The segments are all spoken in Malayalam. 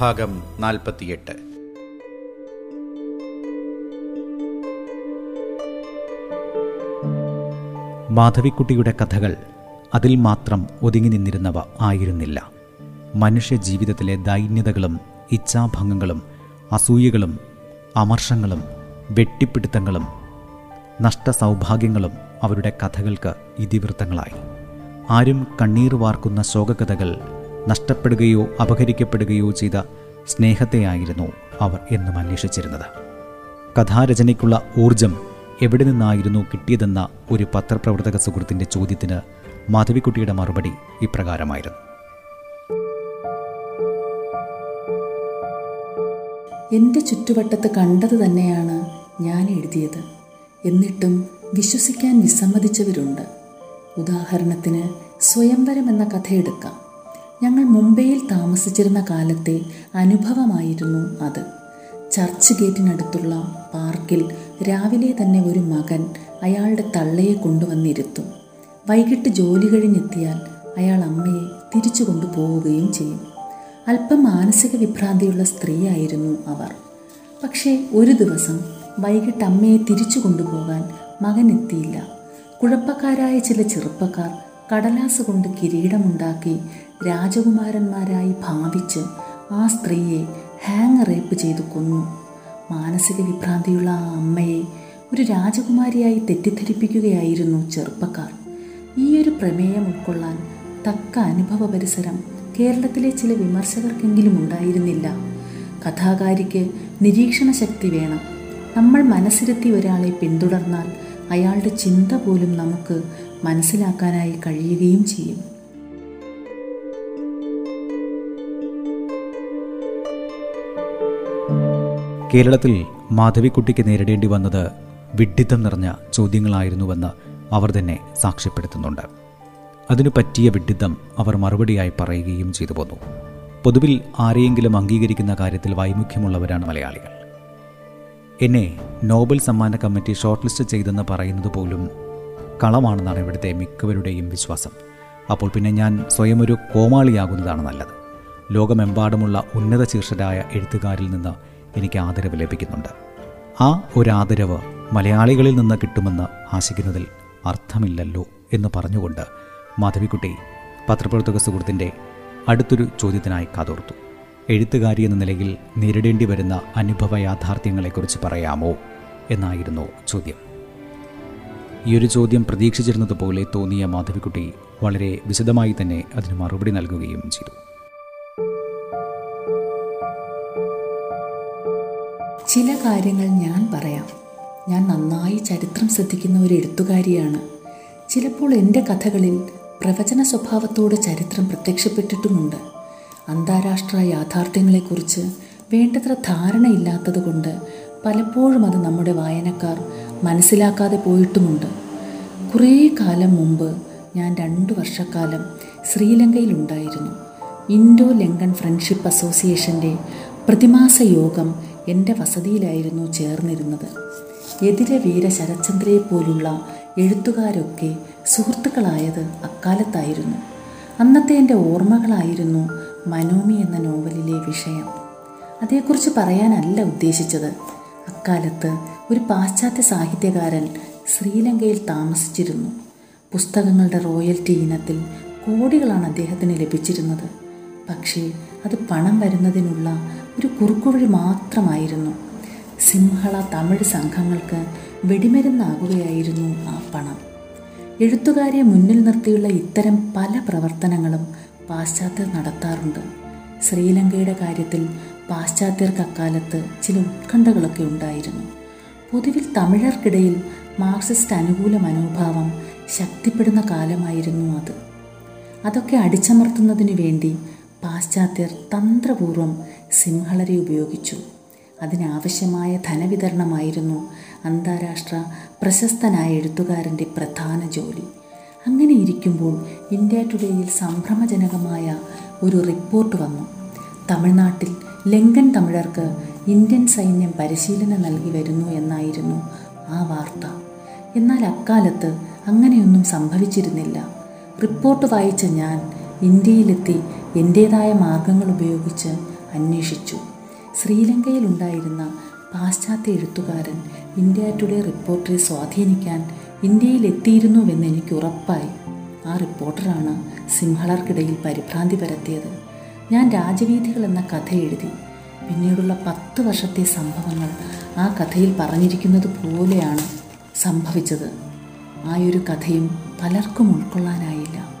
ഭാഗം നാൽപ്പത്തിയെട്ട്. മാധവിക്കുട്ടിയുടെ കഥകൾ അതിൽ മാത്രം ഒതുങ്ങി നിന്നിരുന്നവ ആയിരുന്നില്ല. മനുഷ്യ ജീവിതത്തിലെ ദൈന്യതകളും ഇച്ഛാഭംഗങ്ങളും അസൂയകളും അമർഷങ്ങളും വെട്ടിപ്പിടുത്തങ്ങളും നഷ്ടസൗഭാഗ്യങ്ങളും അവരുടെ കഥകൾക്ക് ഇതിവൃത്തങ്ങളായി. ആരും കണ്ണീർ വാർക്കുന്ന ശോകകഥകൾ നഷ്ടപ്പെടുകയോ അപഹരിക്കപ്പെടുകയോ ചെയ്ത സ്നേഹത്തെയായിരുന്നു അവർ എന്നും അന്വേഷിച്ചിരുന്നത്. കഥാരചനയ്ക്കുള്ള ഊർജം എവിടെ നിന്നായിരുന്നു കിട്ടിയതെന്ന ഒരു പത്രപ്രവർത്തക സുഹൃത്തിന്റെ ചോദ്യത്തിന് മാധവിക്കുട്ടിയുടെ മറുപടി ഇപ്രകാരമായിരുന്നു. എന്റെ ചുറ്റുവട്ടത്ത് കണ്ടത് തന്നെയാണ് ഞാൻ എഴുതിയത്. എന്നിട്ടും വിശ്വസിക്കാൻ വിസമ്മതിച്ചവരുണ്ട്. ഉദാഹരണത്തിന് സ്വയംവരം എന്ന കഥയെടുക്കാം. ഞങ്ങൾ മുംബൈയിൽ താമസിച്ചിരുന്ന കാലത്തെ അനുഭവമായിരുന്നു അത്. ചർച്ച് ഗേറ്റിനടുത്തുള്ള പാർക്കിൽ രാവിലെ തന്നെ ഒരു മകൻ അയാളുടെ തള്ളയെ കൊണ്ടുവന്നിരുത്തും. വൈകിട്ട് ജോലി കഴിഞ്ഞെത്തിയാൽ അയാൾ അമ്മയെ തിരിച്ചു കൊണ്ടുപോവുകയും ചെയ്യും. അല്പം മാനസിക വിഭ്രാന്തിയുള്ള സ്ത്രീയായിരുന്നു അവർ. പക്ഷേ ഒരു ദിവസം വൈകിട്ട് അമ്മയെ തിരിച്ചു കൊണ്ടുപോകാൻ മകൻ എത്തിയില്ല. കുഴപ്പക്കാരായ ചില ചെറുപ്പക്കാർ കടലാസ് കൊണ്ട് കിരീടമുണ്ടാക്കി രാജകുമാരന്മാരായി ഭാവിച്ച് ആ സ്ത്രീയെ ഹാങ് റേപ്പ് ചെയ്തു കൊന്നു. മാനസിക വിഭ്രാന്തിയുള്ള ആ അമ്മയെ ഒരു രാജകുമാരിയായി തെറ്റിദ്ധരിപ്പിക്കുകയായിരുന്നു ചെറുപ്പക്കാർ. ഈയൊരു പ്രമേയം ഉൾക്കൊള്ളാൻ തക്ക അനുഭവ പരിസരം കേരളത്തിലെ ചില വിമർശകർക്കെങ്കിലും ഉണ്ടായിരുന്നില്ല. കഥാകാരിക്ക് നിരീക്ഷണ ശക്തി വേണം. നമ്മൾ മനസ്സിരുത്തി ഒരാളെ പിന്തുടർന്നാൽ അയാളുടെ ചിന്ത പോലും നമുക്ക് മനസ്സിലാക്കാനായി കഴിയുകയും ചെയ്യും. കേരളത്തിൽ മാധവിക്കുട്ടിക്ക് നേരിടേണ്ടി വന്നത് വിഡ്ഢിത്തം നിറഞ്ഞ ചോദ്യങ്ങളായിരുന്നുവെന്ന് അവർ തന്നെ സാക്ഷ്യപ്പെടുത്തുന്നുണ്ട്. അതിനു പറ്റിയ വിഡ്ഢിത്തം അവർ മറുപടിയായി പറയുകയും ചെയ്തു പോന്നു. പൊതുവിൽ ആരെയെങ്കിലും അംഗീകരിക്കുന്ന കാര്യത്തിൽ വൈമുഖ്യമുള്ളവരാണ് മലയാളികൾ. എന്നെ നോബൽ സമ്മാന കമ്മിറ്റി ഷോർട്ട് ലിസ്റ്റ് ചെയ്തെന്ന് പറയുന്നത് പോലും കളമാണെന്നാണ് ഇവിടുത്തെ മിക്കവരുടെയും വിശ്വാസം. അപ്പോൾ പിന്നെ ഞാൻ സ്വയം ഒരു കോമാളിയാകുന്നതാണ് നല്ലത്. ലോകമെമ്പാടുമുള്ള ഉന്നത ശീർഷരായ എഴുത്തുകാരിൽ നിന്ന് എനിക്ക് ആദരവ് ലഭിക്കുന്നുണ്ട്. ആ ഒരു ആദരവ് മലയാളികളിൽ നിന്ന് കിട്ടുമെന്ന് ആശിക്കുന്നതിൽ അർത്ഥമില്ലല്ലോ എന്ന് പറഞ്ഞുകൊണ്ട് മാധവിക്കുട്ടി പത്രപ്രവർത്തക സുഹൃത്തിന്റെ അടുത്തൊരു ചോദ്യത്തിനായി കാതോർത്തു. എഴുത്തുകാരി എന്ന നിലയിൽ നേരിടേണ്ടി വരുന്ന അനുഭവ യാഥാർത്ഥ്യങ്ങളെക്കുറിച്ച് പറയാമോ എന്നായിരുന്നു ചോദ്യം. ഈ ഒരു ചോദ്യം പ്രതീക്ഷിച്ചിരുന്നതുപോലെ തോന്നിയ മാധവിക്കുട്ടി വളരെ വിശദമായി തന്നെ അതിന് മറുപടി നൽകുകയും ചെയ്തു. ചില കാര്യങ്ങൾ ഞാൻ പറയാം. ഞാൻ നന്നായി ചരിത്രം ശ്രദ്ധിക്കുന്ന ഒരു എഴുത്തുകാരിയാണ്. ചിലപ്പോൾ എന്റെ കഥകളിൽ പ്രവചന സ്വഭാവത്തോടെ ചരിത്രം പ്രത്യക്ഷപ്പെട്ടിട്ടുമുണ്ട്. അന്താരാഷ്ട്ര യാഥാർത്ഥ്യങ്ങളെക്കുറിച്ച് വേണ്ടത്ര ധാരണയില്ലാത്തതുകൊണ്ട് പലപ്പോഴും അത് നമ്മുടെ വായനക്കാർ മനസ്സിലാക്കാതെ പോയിട്ടുമുണ്ട്. കുറേ കാലം മുമ്പ് ഞാൻ രണ്ട് വർഷക്കാലം ശ്രീലങ്കയിലുണ്ടായിരുന്നു. ഇൻഡോ ലങ്കൻ ഫ്രണ്ട്ഷിപ്പ് അസോസിയേഷന്റെ പ്രതിമാസ യോഗം എന്റെ വസതിയിലായിരുന്നു ചേർന്നിരുന്നത്. എതിരെ വീര ശരത്ചന്ദ്രയെ പോലുള്ള എഴുത്തുകാരൊക്കെ സുഹൃത്തുക്കളായത് അക്കാലത്തായിരുന്നു. അന്നത്തെ എന്റെ ഓർമ്മകളായിരുന്നു മനോമി എന്ന നോവലിലെ വിഷയം. അതേക്കുറിച്ച് പറയാനല്ല ഉദ്ദേശിച്ചത്. അക്കാലത്ത് ഒരു പാശ്ചാത്യ സാഹിത്യകാരൻ ശ്രീലങ്കയിൽ താമസിച്ചിരുന്നു. പുസ്തകങ്ങളുടെ റോയൽറ്റി ഇനത്തിൽ കോടികളാണ് അദ്ദേഹത്തിന് ലഭിച്ചിരുന്നത്. പക്ഷേ അത് പണം വരുന്നതിനുള്ള ഒരു കുറുക്കുവഴി മാത്രമായിരുന്നു. സിംഹള തമിഴ് സംഘങ്ങൾക്ക് വെടിമരുന്നാകുകയായിരുന്നു ആ പണം. എഴുത്തുകാരെ മുന്നിൽ നിർത്തിയുള്ള ഇത്തരം പല പ്രവർത്തനങ്ങളും പാശ്ചാത്യർ നടത്താറുണ്ട്. ശ്രീലങ്കയുടെ കാര്യത്തിൽ പാശ്ചാത്യർക്ക് അക്കാലത്ത് ചില ഉത്കണ്ഠകളൊക്കെ ഉണ്ടായിരുന്നു. പൊതുവിൽ തമിഴർക്കിടയിൽ മാർക്സിസ്റ്റ് അനുകൂല മനോഭാവം ശക്തിപ്പെടുന്ന കാലമായിരുന്നു അത്. അതൊക്കെ അടിച്ചമർത്തുന്നതിനു വേണ്ടി പാശ്ചാത്യർ തന്ത്രപൂർവം സിംഹളരെ ഉപയോഗിച്ചു. അതിനാവശ്യമായ ധനവിതരണമായിരുന്നു അന്താരാഷ്ട്ര പ്രശസ്തനായ എഴുത്തുകാരന്റെ പ്രധാന ജോലി. അങ്ങനെ ഇരിക്കുമ്പോൾ ഇന്ത്യ ടുഡേയിൽ സംഭ്രമജനകമായ ഒരു റിപ്പോർട്ട് വന്നു. തമിഴ്നാട്ടിൽ ലങ്കൻ തമിഴർക്ക് ഇന്ത്യൻ സൈന്യം പരിശീലനം നൽകി വരുന്നു എന്നായിരുന്നു ആ വാർത്ത. എന്നാൽ അക്കാലത്ത് അങ്ങനെയൊന്നും സംഭവിച്ചിരുന്നില്ല. റിപ്പോർട്ട് വായിച്ച ഞാൻ ഇന്ത്യയിലെത്തി എന്റേതായ മാർഗങ്ങൾ ഉപയോഗിച്ച് അന്വേഷിച്ചു. ശ്രീലങ്കയിലുണ്ടായിരുന്ന പാശ്ചാത്യ എഴുത്തുകാരൻ ഇന്ത്യ ടുഡേ റിപ്പോർട്ടറെ സ്വാധീനിക്കാൻ ഇന്ത്യയിലെത്തിയിരുന്നുവെന്ന് എനിക്ക് ഉറപ്പായി. ആ റിപ്പോർട്ടറാണ് സിംഹളർക്കിടയിൽ പരിഭ്രാന്തി പരത്തിയത്. ഞാൻ രാജവീഥികൾ എന്ന കഥ എഴുതി പിന്നീടുള്ള പത്ത് വർഷത്തെ സംഭവങ്ങൾ ആ കഥയിൽ പറഞ്ഞിരിക്കുന്നത് പോലെയാണ് സംഭവിച്ചത്. ആയൊരു കഥയും പലർക്കും ഉൾക്കൊള്ളാനായില്ല.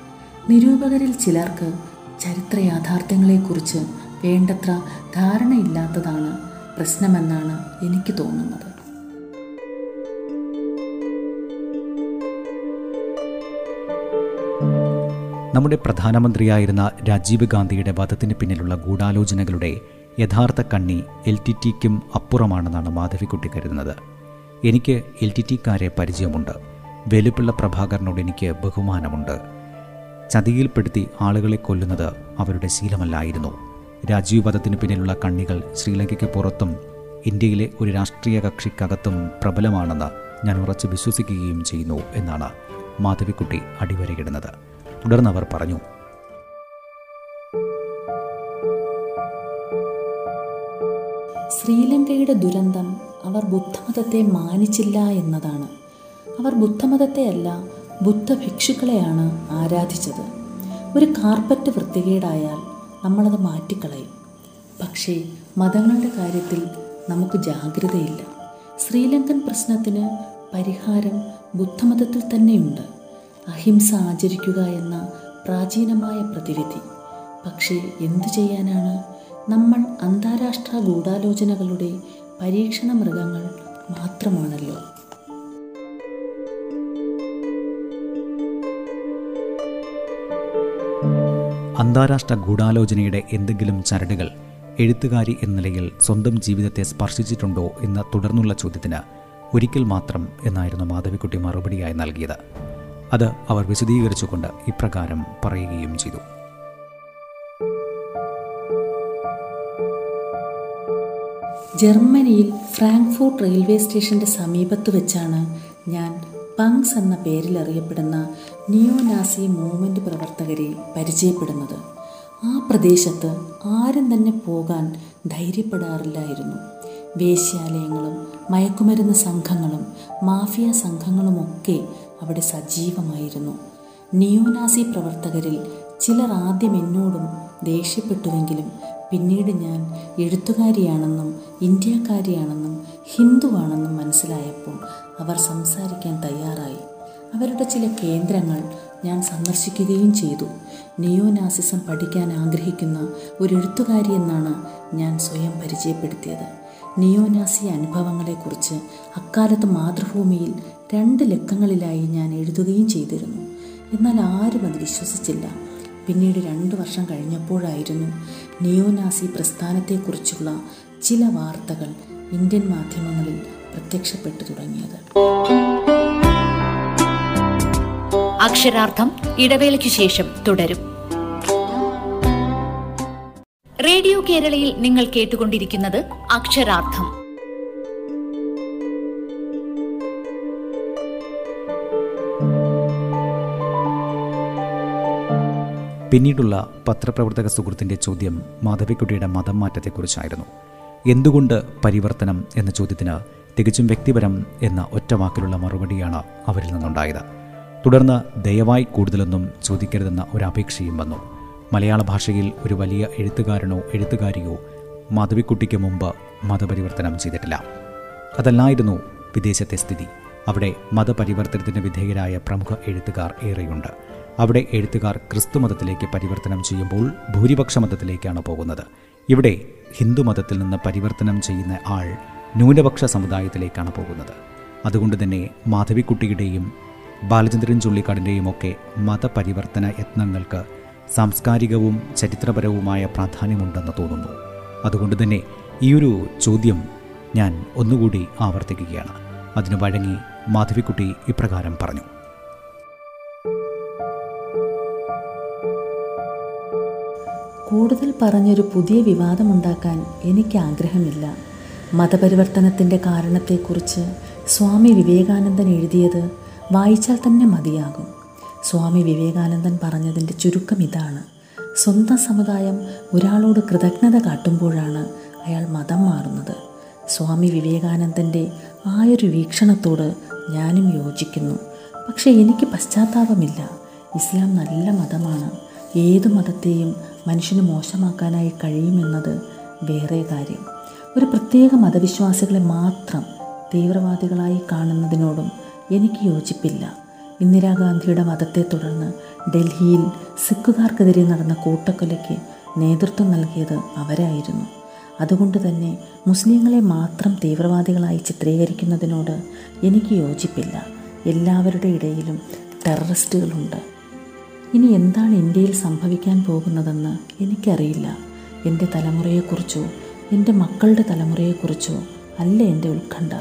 നിരൂപകരിൽ ചിലർക്ക് ചരിത്ര യാഥാർത്ഥ്യങ്ങളെക്കുറിച്ച് വേണ്ടത്ര ധാരണയില്ലാത്തതാണ് പ്രശ്നമെന്നാണ് എനിക്ക് തോന്നുന്നത്. നമ്മുടെ പ്രധാനമന്ത്രിയായിരുന്ന രാജീവ് ഗാന്ധിയുടെ വധത്തിന് പിന്നിലുള്ള ഗൂഢാലോചനകളുടെ യഥാർത്ഥ കണ്ണി എൽ ടി ടിക്കും അപ്പുറമാണെന്നാണ് മാധവിക്കുട്ടി കരുതുന്നത്. എനിക്ക് എൽ ടി ടിക്കാരെ പരിചയമുണ്ട്. വെലുപ്പുള്ള പ്രഭാകരനോട് എനിക്ക് ബഹുമാനമുണ്ട്. ചതിയിൽപ്പെടുത്തി ആളുകളെ കൊല്ലുന്നത് അവരുടെ ശീലമല്ലായിരുന്നു. രാജീവ് വധത്തിന് പിന്നിലുള്ള കണ്ണികൾ ശ്രീലങ്കയ്ക്ക് പുറത്തും ഇന്ത്യയിലെ ഒരു രാഷ്ട്രീയ കക്ഷിക്കകത്തും പ്രബലമാണെന്ന് ഞാൻ ഉറച്ച് വിശ്വസിക്കുകയും ചെയ്യുന്നു എന്നാണ് മാധവിക്കുട്ടി അടിവരയിടുന്നത്. തുടർന്ന് അവർ പറഞ്ഞു. ശ്രീലങ്കയുടെ ദുരന്തം അവർ ബുദ്ധമതത്തെ മാനിച്ചില്ല എന്നതാണ്. അവർ ബുദ്ധമതത്തെയല്ല ബുദ്ധഭിക്ഷുക്കളെയാണ് ആരാധിച്ചത്. ഒരു കാർപ്പറ്റ് വൃത്തികേടായാൽ നമ്മളത് മാറ്റിക്കളയും. പക്ഷേ മതങ്ങളുടെ കാര്യത്തിൽ നമുക്ക് ജാഗ്രതയില്ല. ശ്രീലങ്കൻ പ്രശ്നത്തിന് പരിഹാരം ബുദ്ധമതത്തിൽ തന്നെയുണ്ട്. അഹിംസ ആചരിക്കുക എന്ന പ്രാചീനമായ പ്രതിവിധി. പക്ഷേ എന്തു ചെയ്യാനാണ്? നമ്മൾ അന്താരാഷ്ട്ര ഗൂഢാലോചനകളുടെ പരീക്ഷണ മൃഗങ്ങൾ മാത്രമാണല്ലോ. അന്താരാഷ്ട്ര ഗൂഢാലോചനയുടെ എന്തെങ്കിലും ചരടുകൾ എഴുത്തുകാരി എന്ന നിലയിൽ സ്വന്തം ജീവിതത്തെ സ്പർശിച്ചിട്ടുണ്ടോ എന്ന തുടർന്നുള്ള ചോദ്യത്തിന് ഒരിക്കൽ മാത്രം എന്നായിരുന്നു മാധവിക്കുട്ടി മറുപടിയായി നൽകിയത്. അത് അവർ വിശദീകരിച്ചുകൊണ്ട് ഇപ്രകാരം പറയുകയും ചെയ്തു. ജർമ്മനിയിൽ ഫ്രാങ്ക്ഫോർട്ട് റെയിൽവേ സ്റ്റേഷന്റെ സമീപത്ത് വെച്ചാണ് ഞാൻ പങ്സ് എന്ന പേരിൽ അറിയപ്പെടുന്ന നിയോനാസി മൂവ്മെന്റ് പ്രവർത്തകരെ പരിചയപ്പെടുന്നത്. ആ പ്രദേശത്ത് ആരും തന്നെ പോകാൻ ധൈര്യപ്പെടാറില്ലായിരുന്നു. വേശ്യാലയങ്ങളും മയക്കുമരുന്ന് സംഘങ്ങളും മാഫിയ സംഘങ്ങളുമൊക്കെ അവിടെ സജീവമായിരുന്നു. നിയോനാസി പ്രവർത്തകരിൽ ചിലർ ആദ്യം എന്നോടും ദേഷ്യപ്പെട്ടുവെങ്കിലും പിന്നീട് ഞാൻ എഴുത്തുകാരിയാണെന്നും ഇന്ത്യക്കാരിയാണെന്നും ഹിന്ദുവാണെന്നും മനസ്സിലായപ്പോൾ അവർ സംസാരിക്കാൻ തയ്യാറായി. അവരുടെ ചില കേന്ദ്രങ്ങൾ ഞാൻ സന്ദർശിക്കുകയും ചെയ്തു. നിയോനാസിസം പഠിക്കാൻ ആഗ്രഹിക്കുന്ന ഒരു എഴുത്തുകാരി എന്നാണ് ഞാൻ സ്വയം പരിചയപ്പെടുത്തിയത്. നിയോനാസി അനുഭവങ്ങളെക്കുറിച്ച് അക്കാലത്ത് മാതൃഭൂമിയിൽ രണ്ട് ലക്കങ്ങളിലായി ഞാൻ എഴുതുകയും ചെയ്തിരുന്നു. എന്നാൽ ആരും അത് വിശ്വസിച്ചില്ല. പിന്നീട് രണ്ട് വർഷം കഴിഞ്ഞപ്പോഴായിരുന്നു നിയോനാസി പ്രസ്ഥാനത്തെക്കുറിച്ചുള്ള ചില വാർത്തകൾ ഇന്ത്യൻ മാധ്യമങ്ങളിൽ പ്രത്യക്ഷപ്പെട്ടു തുടങ്ങിയത്. അക്ഷരാർത്ഥം ഇടവേളയ്ക്ക് ശേഷം തുടരും. റേഡിയോ കേരളയിൽ നിങ്ങൾ കേട്ടുകൊണ്ടിരിക്കുന്നത് അക്ഷരാർത്ഥം. പിന്നീടുള്ള പത്രപ്രവർത്തക സുഹൃത്തിന്റെ ചോദ്യം മാധവിക്കുട്ടിയുടെ മതം മാറ്റത്തെക്കുറിച്ചായിരുന്നു. എന്തുകൊണ്ട് പരിവർത്തനം എന്ന ചോദ്യത്തിന് തികച്ചും വ്യക്തിപരം എന്ന ഒറ്റ വാക്കിലുള്ള മറുപടിയാണ് അവരിൽ നിന്നുണ്ടായത്. തുടർന്ന് ദയവായി കൂടുതലൊന്നും ചോദിക്കരുതെന്ന ഒരപേക്ഷയും വന്നു. മലയാള ഭാഷയിൽ ഒരു വലിയ എഴുത്തുകാരനോ എഴുത്തുകാരിയോ മാധവിക്കുട്ടിക്ക് മുമ്പ് മതപരിവർത്തനം ചെയ്തിട്ടില്ല. അതല്ലായിരുന്നു വിദേശത്തെ സ്ഥിതി. അവിടെ മതപരിവർത്തനത്തിന് വിധേയരായ പ്രമുഖ എഴുത്തുകാർ ഏറെയുണ്ട്. അവിടെ എഴുത്തുകാർ ക്രിസ്തു മതത്തിലേക്ക് പരിവർത്തനം ചെയ്യുമ്പോൾ ഭൂരിപക്ഷ മതത്തിലേക്കാണ് പോകുന്നത്. ഇവിടെ ഹിന്ദുമതത്തിൽ നിന്ന് പരിവർത്തനം ചെയ്യുന്ന ആൾ ന്യൂനപക്ഷ സമുദായത്തിലേക്കാണ് പോകുന്നത്. അതുകൊണ്ട് തന്നെ മാധവിക്കുട്ടിയുടെയും ബാലചന്ദ്രൻ ചുള്ളിക്കാടിന്റെയും ഒക്കെ മതപരിവർത്തന യത്നങ്ങൾക്ക് സാംസ്കാരികവും ചരിത്രപരവുമായ പ്രാധാന്യമുണ്ടെന്ന് തോന്നുന്നു. അതുകൊണ്ട് തന്നെ ഈയൊരു ചോദ്യം ഞാൻ ഒന്നുകൂടി ആവർത്തിക്കുകയാണ്. അതിന് വഴങ്ങി മാധവിക്കുട്ടി ഇപ്രകാരം പറഞ്ഞു. കൂടുതൽ പറഞ്ഞൊരു പുതിയ വിവാദമുണ്ടാക്കാൻ എനിക്ക് ആഗ്രഹമില്ല. മതപരിവർത്തനത്തിന്റെ കാരണത്തെക്കുറിച്ച് സ്വാമി വിവേകാനന്ദൻ എഴുതിയത് വായിച്ചാൽ തന്നെ മതിയാകും. സ്വാമി വിവേകാനന്ദൻ പറഞ്ഞതിന്റെ ചുരുക്കം ഇതാണ്. സ്വന്തം സമുദായം ഒരാളോട് കൃതജ്ഞത കാട്ടുമ്പോഴാണ് അയാൾ മതം മാറുന്നത്. സ്വാമി വിവേകാനന്ദന്റെ ആയൊരു വീക്ഷണത്തോട് ഞാനും യോജിക്കുന്നു. പക്ഷേ എനിക്ക് പശ്ചാത്താപമില്ല. ഇസ്ലാം നല്ല മതമാണ്. ഏത് മതത്തെയും മനുഷ്യന് മോശമാക്കാനായി കഴിയുമെന്നത് വേറെ കാര്യം. ഒരു പ്രത്യേക മതവിശ്വാസികളെ മാത്രം തീവ്രവാദികളായി കാണുന്നതിനോടും എനിക്ക് യോജിപ്പില്ല. ഇന്ദിരാഗാന്ധിയുടെ മതത്തെ തുടർന്ന് ഡൽഹിയിൽ സിഖുകാർക്കെതിരെ നടന്ന കൂട്ടക്കൊലയ്ക്ക് നേതൃത്വം നൽകിയത് അവരായിരുന്നു. അതുകൊണ്ട് തന്നെ മുസ്ലിങ്ങളെ മാത്രം തീവ്രവാദികളായി ചിത്രീകരിക്കുന്നതിനോട് എനിക്ക് യോജിപ്പില്ല. എല്ലാവരുടെ ഇടയിലും ടെററിസ്റ്റുകളുണ്ട്. ഇനി എന്താണ് ഇന്ത്യയിൽ സംഭവിക്കാൻ പോകുന്നതെന്ന് എനിക്കറിയില്ല. എന്റെ തലമുറയെക്കുറിച്ചോ എന്റെ മക്കളുടെ തലമുറയെക്കുറിച്ചോ അല്ല എന്റെ ഉത്കണ്ഠ.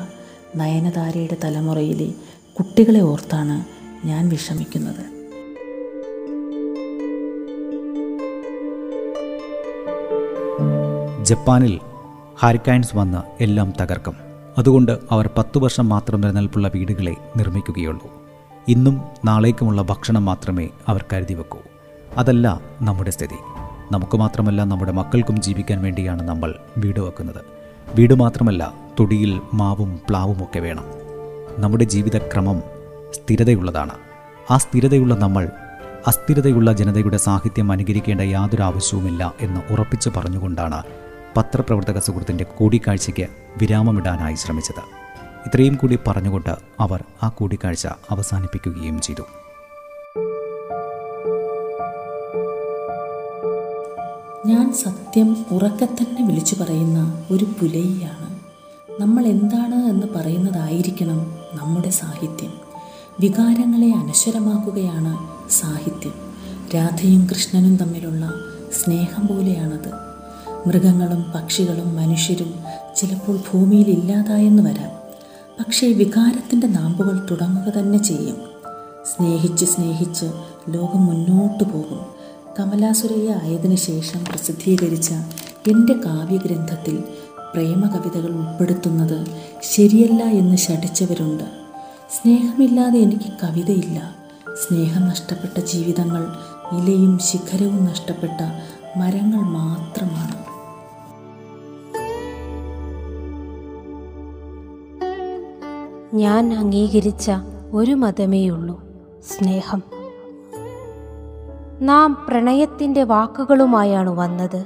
നയനതാരയുടെ തലമുറയിലെ കുട്ടികളെ ഓർത്താണ് ഞാൻ വിഷമിക്കുന്നത്. ജപ്പാനിൽ ഹാരിക്കൈൻസ് വന്ന് എല്ലാം തകർക്കും. അതുകൊണ്ട് അവർ പത്തു വർഷം മാത്രം നിലനിൽപ്പുള്ള വീടുകളെ നിർമ്മിക്കുകയുള്ളൂ. ഇന്നും നാളേക്കുമുള്ള ഭക്ഷണം മാത്രമേ അവർ കരുതി വെക്കൂ. അതല്ല നമ്മുടെ സ്ഥിതി. നമുക്ക് മാത്രമല്ല നമ്മുടെ മക്കൾക്കും ജീവിക്കാൻ വേണ്ടിയാണ് നമ്മൾ വീട് വെക്കുന്നത്. വീട് മാത്രമല്ല തൊടിയിൽ മാവും പ്ലാവും ഒക്കെ വേണം. നമ്മുടെ ജീവിതക്രമം സ്ഥിരതയുള്ളതാണ്. ആ സ്ഥിരതയുള്ള നമ്മൾ അസ്ഥിരതയുള്ള ജനതയുടെ സാഹിത്യം അനുകരിക്കേണ്ട യാതൊരു ആവശ്യവുമില്ല എന്ന് ഉറപ്പിച്ചു പറഞ്ഞുകൊണ്ടാണ് പത്രപ്രവർത്തക സുഹൃത്തിന്റെ കൂടിക്കാഴ്ചയ്ക്ക് വിരാമമിടാനായി ശ്രമിച്ചത്. ഇത്രയും കൂടി പറഞ്ഞുകൊണ്ട് അവർ ആ കൂടിക്കാഴ്ച അവസാനിപ്പിക്കുകയും ചെയ്തു. ഞാൻ സത്യം ഉറക്കെ തന്നെ വിളിച്ചു പറയുന്ന ഒരു പുലയിയാണ്. നമ്മൾ എന്താണ് എന്ന് പറയുന്നതായിരിക്കണം നമ്മുടെ സാഹിത്യം. വികാരങ്ങളെ അനശ്വരമാക്കുകയാണ് സാഹിത്യം. രാധയും കൃഷ്ണനും തമ്മിലുള്ള സ്നേഹം പോലെയാണത്. മൃഗങ്ങളും പക്ഷികളും മനുഷ്യരും ചിലപ്പോൾ ഭൂമിയിൽ ഇല്ലാതായെന്ന് വരാം. പക്ഷേ വികാരത്തിന്റെ നാമ്പുകൾ തുടങ്ങുക തന്നെ ചെയ്യും. സ്നേഹിച്ച് സ്നേഹിച്ച് ലോകം മുന്നോട്ടു പോകും. കമലാസുരയ്യ ആയതിനു ശേഷം പ്രസിദ്ധീകരിച്ച എന്റെ കാവ്യഗ്രന്ഥത്തിൽ പ്രേമകവിതകൾ ഉൾപ്പെടുത്തുന്നത് ശരിയല്ല എന്ന് ശഠിച്ചവരുണ്ട്. സ്നേഹമില്ലാതെ എനിക്ക് കവിതയില്ല. സ്നേഹം നഷ്ടപ്പെട്ട ജീവിതങ്ങൾ ഇലയും ശിഖരവും നഷ്ടപ്പെട്ട മരങ്ങൾ മാത്രമാണ്. ഞാൻ അംഗീകരിച്ച ഒരു മതമേയുള്ളൂ സ്നേഹം. നാം പ്രണയത്തിന്റെ വാക്കുകളുമായാണ് വന്നത്.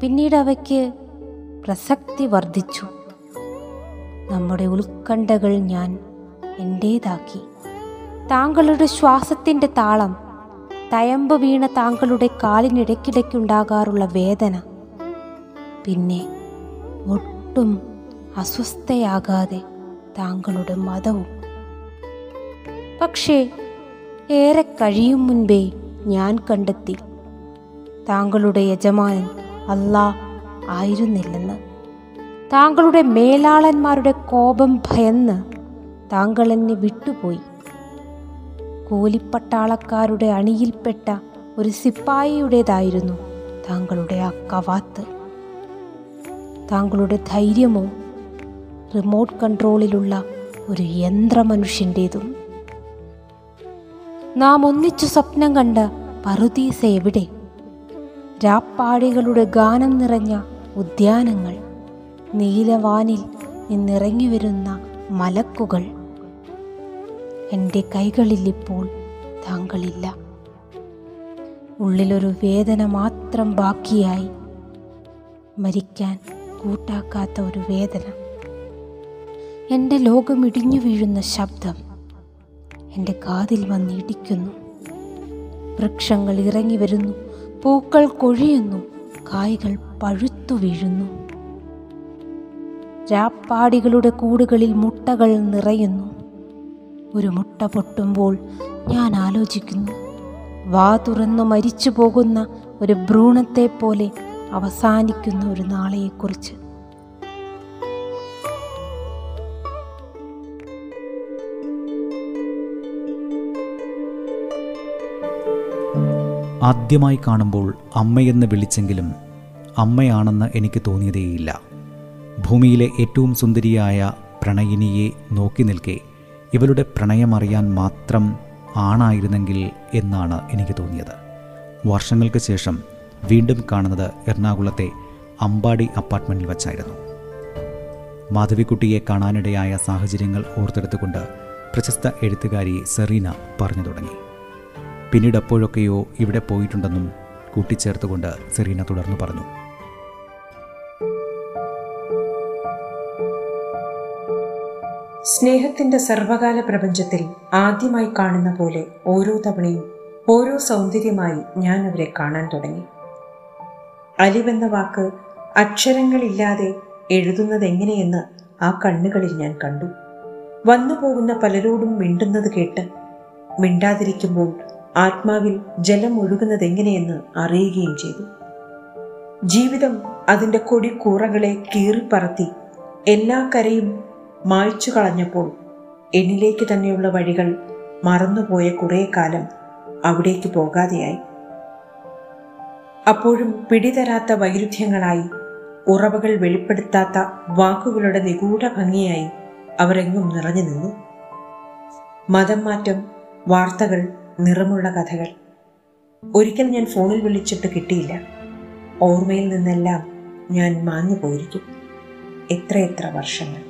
പിന്നീട് അവയ്ക്ക് പ്രസക്തി വർദ്ധിച്ചു. നമ്മുടെ ഉത്കണ്ഠകൾ ഞാൻ എന്റേതാക്കി താങ്കളുടെ ശ്വാസത്തിന്റെ താളം തയമ്പ് വീണ താങ്കളുടെ കാലിനിടയ്ക്കിടയ്ക്കുണ്ടാകാറുള്ള വേദന പിന്നെ ഒട്ടും അസ്വസ്ഥയാകാതെ താങ്കളുടെ മതവും. പക്ഷേ ഏറെ കഴിയും മുൻപേ ഞാൻ കണ്ടെത്തി. താങ്കളുടെ യജമാനൻ അല്ലാ ആയിരുന്നില്ലെന്ന്. താങ്കളുടെ മേലാളന്മാരുടെ കോപം ഭയന്ന് താങ്കൾ എന്നെ വിട്ടുപോയി. കൂലിപ്പട്ടാളക്കാരുടെ അണിയിൽപ്പെട്ട ഒരു സിപ്പായിയുടേതായിരുന്നു താങ്കളുടെ ആ കവാത്ത്. താങ്കളുടെ ധൈര്യമോ റിമോട്ട് കൺട്രോളിലുള്ള ഒരു യന്ത്രമനുഷ്യന്റേതും നാം ഒന്നിച്ചു സ്വപ്നം കണ്ട പറുദീസ എവിടെ? രാപ്പാടികളുടെ ഗാനം നിറഞ്ഞ ഉദ്യാനങ്ങൾ നീലവാനിൽ നിന്നിറങ്ങി വരുന്ന മലക്കുകൾ. എന്റെ കൈകളിൽ ഇപ്പോൾ താങ്കളില്ല. ഉള്ളിലൊരു വേദന മാത്രം ബാക്കിയായി. മരിക്കാൻ കൂട്ടാക്കാത്ത ഒരു വേദന. എന്റെ ലോകം ഇടിഞ്ഞു വീഴുന്ന ശബ്ദം എന്റെ കാതിൽ വന്നിടിക്കുന്നു വൃക്ഷങ്ങൾ ഇറങ്ങി വരുന്നു. പൂക്കൾ കൊഴിയുന്നു. കായകൾ പഴുത്തു വീഴുന്നു. രാപ്പാടികളുടെ കൂടുകളിൽ മുട്ടകൾ നിറയുന്നു. ഒരു മുട്ട പൊട്ടുമ്പോൾ ഞാൻ ആലോചിക്കുന്നു. വാ തുറന്നു മരിച്ചു പോകുന്ന ഒരു ഭ്രൂണത്തെ പോലെ അവസാനിക്കുന്ന ഒരു നാളെയെക്കുറിച്ച്. ആദ്യമായി കാണുമ്പോൾ അമ്മയെന്ന് വിളിച്ചെങ്കിലും അമ്മയാണെന്ന് എനിക്ക് തോന്നിയതേയില്ല. ഭൂമിയിലെ ഏറ്റവും സുന്ദരിയായ പ്രണയിനിയെ നോക്കി നിൽക്കെ ഇവളുടെ പ്രണയമറിയാൻ മാത്രം ആണായിരുന്നെങ്കിൽ എന്നാണ് എനിക്ക് തോന്നിയത്. വർഷങ്ങൾക്ക് ശേഷം വീണ്ടും കാണുന്നത് എറണാകുളത്തെ അമ്പാടി അപ്പാർട്ട്മെന്റിൽ വച്ചായിരുന്നു. മാധവിക്കുട്ടിയെ കാണാനിടയായ സാഹചര്യങ്ങൾ ഓർത്തെടുത്തുകൊണ്ട് പ്രശസ്ത എഴുത്തുകാരി സെറീന പറഞ്ഞു തുടങ്ങി. പിന്നീട് അപ്പോഴൊക്കെയോ ഇവിടെ പോയിട്ടുണ്ടെന്നും കൂട്ടിച്ചേർത്തുകൊണ്ട് സെറീന തുടർന്നു പറഞ്ഞു. സ്നേഹത്തിന്റെ സർവകാല പ്രപഞ്ചത്തിൽ ആദ്യമായി കാണുന്ന പോലെ ഓരോ തവണയും ഓരോ സൗന്ദര്യമായി ഞാൻ അവരെ കാണാൻ തുടങ്ങി. അലിവെന്ന വാക്ക് അക്ഷരങ്ങളില്ലാതെ എഴുതുന്നത് എങ്ങനെയെന്ന് ആ കണ്ണുകളിൽ ഞാൻ കണ്ടു. വന്നു പോകുന്ന പലരോടും മിണ്ടുന്നത് കേട്ട് മിണ്ടാതിരിക്കുമ്പോൾ ആത്മാവിൽ ജലം ഒഴുകുന്നത് എങ്ങനെയെന്ന് അറിയുകയും ചെയ്തു. ജീവിതം അതിന്റെ കൊടിക്കൂറകളെ കീറിപ്പറത്തി എല്ലാ കരയും മായ്ച്ചു കളഞ്ഞപ്പോൾ എന്നിലേക്ക് തന്നെയുള്ള വഴികൾ മറന്നുപോയ കുറേ കാലം അവിടേക്ക് പോകാതെയായി. അപ്പോഴും പിടിതരാത്ത വൈരുദ്ധ്യങ്ങളായി ഉറവകൾ വെളിപ്പെടുത്താത്ത വാക്കുകളുടെ നിഗൂഢ ഭംഗിയായി അവരെങ്ങും നിറഞ്ഞു നിന്നു. മതം മാറ്റം വാർത്തകൾ നിറമുള്ള കഥകൾ. ഒരിക്കൽ ഞാൻ ഫോണിൽ വിളിച്ചിട്ട് കിട്ടിയില്ല. ഓർമ്മയിൽ നിന്നെല്ലാം ഞാൻ മാഞ്ഞു പോയിരിക്കും. എത്രയെത്ര വർഷങ്ങൾ.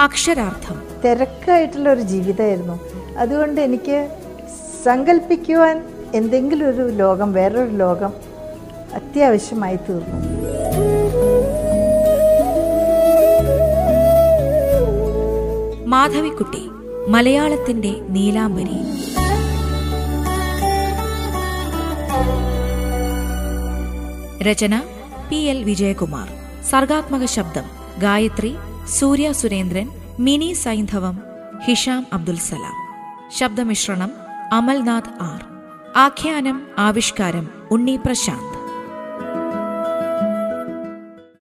അക്ഷരാർത്ഥം. തിരക്കായിട്ടുള്ള ഒരു ജീവിതമായിരുന്നു. അതുകൊണ്ട് എനിക്ക് സങ്കല്പിക്കുവാൻ എന്തെങ്കിലും ഒരു ലോകം വേറൊരു ലോകം അത്യാവശ്യമായി തീർന്നു. മാധവിക്കുട്ടി മലയാളത്തിന്റെ നീലാംബരി. രചന പി എൽ വിജയകുമാർ. സർഗാത്മക ശബ്ദം ഗായത്രി സൂര്യ സുരേന്ദ്രൻ മിനി സൈന്ധവം ഹിഷാം അബ്ദുൽ സലാം. ശബ്ദമിശ്രണം അമൽനാഥ് ആർ. ആഖ്യാനം ആവിഷ്കാരം ഉണ്ണി പ്രശാന്ത്.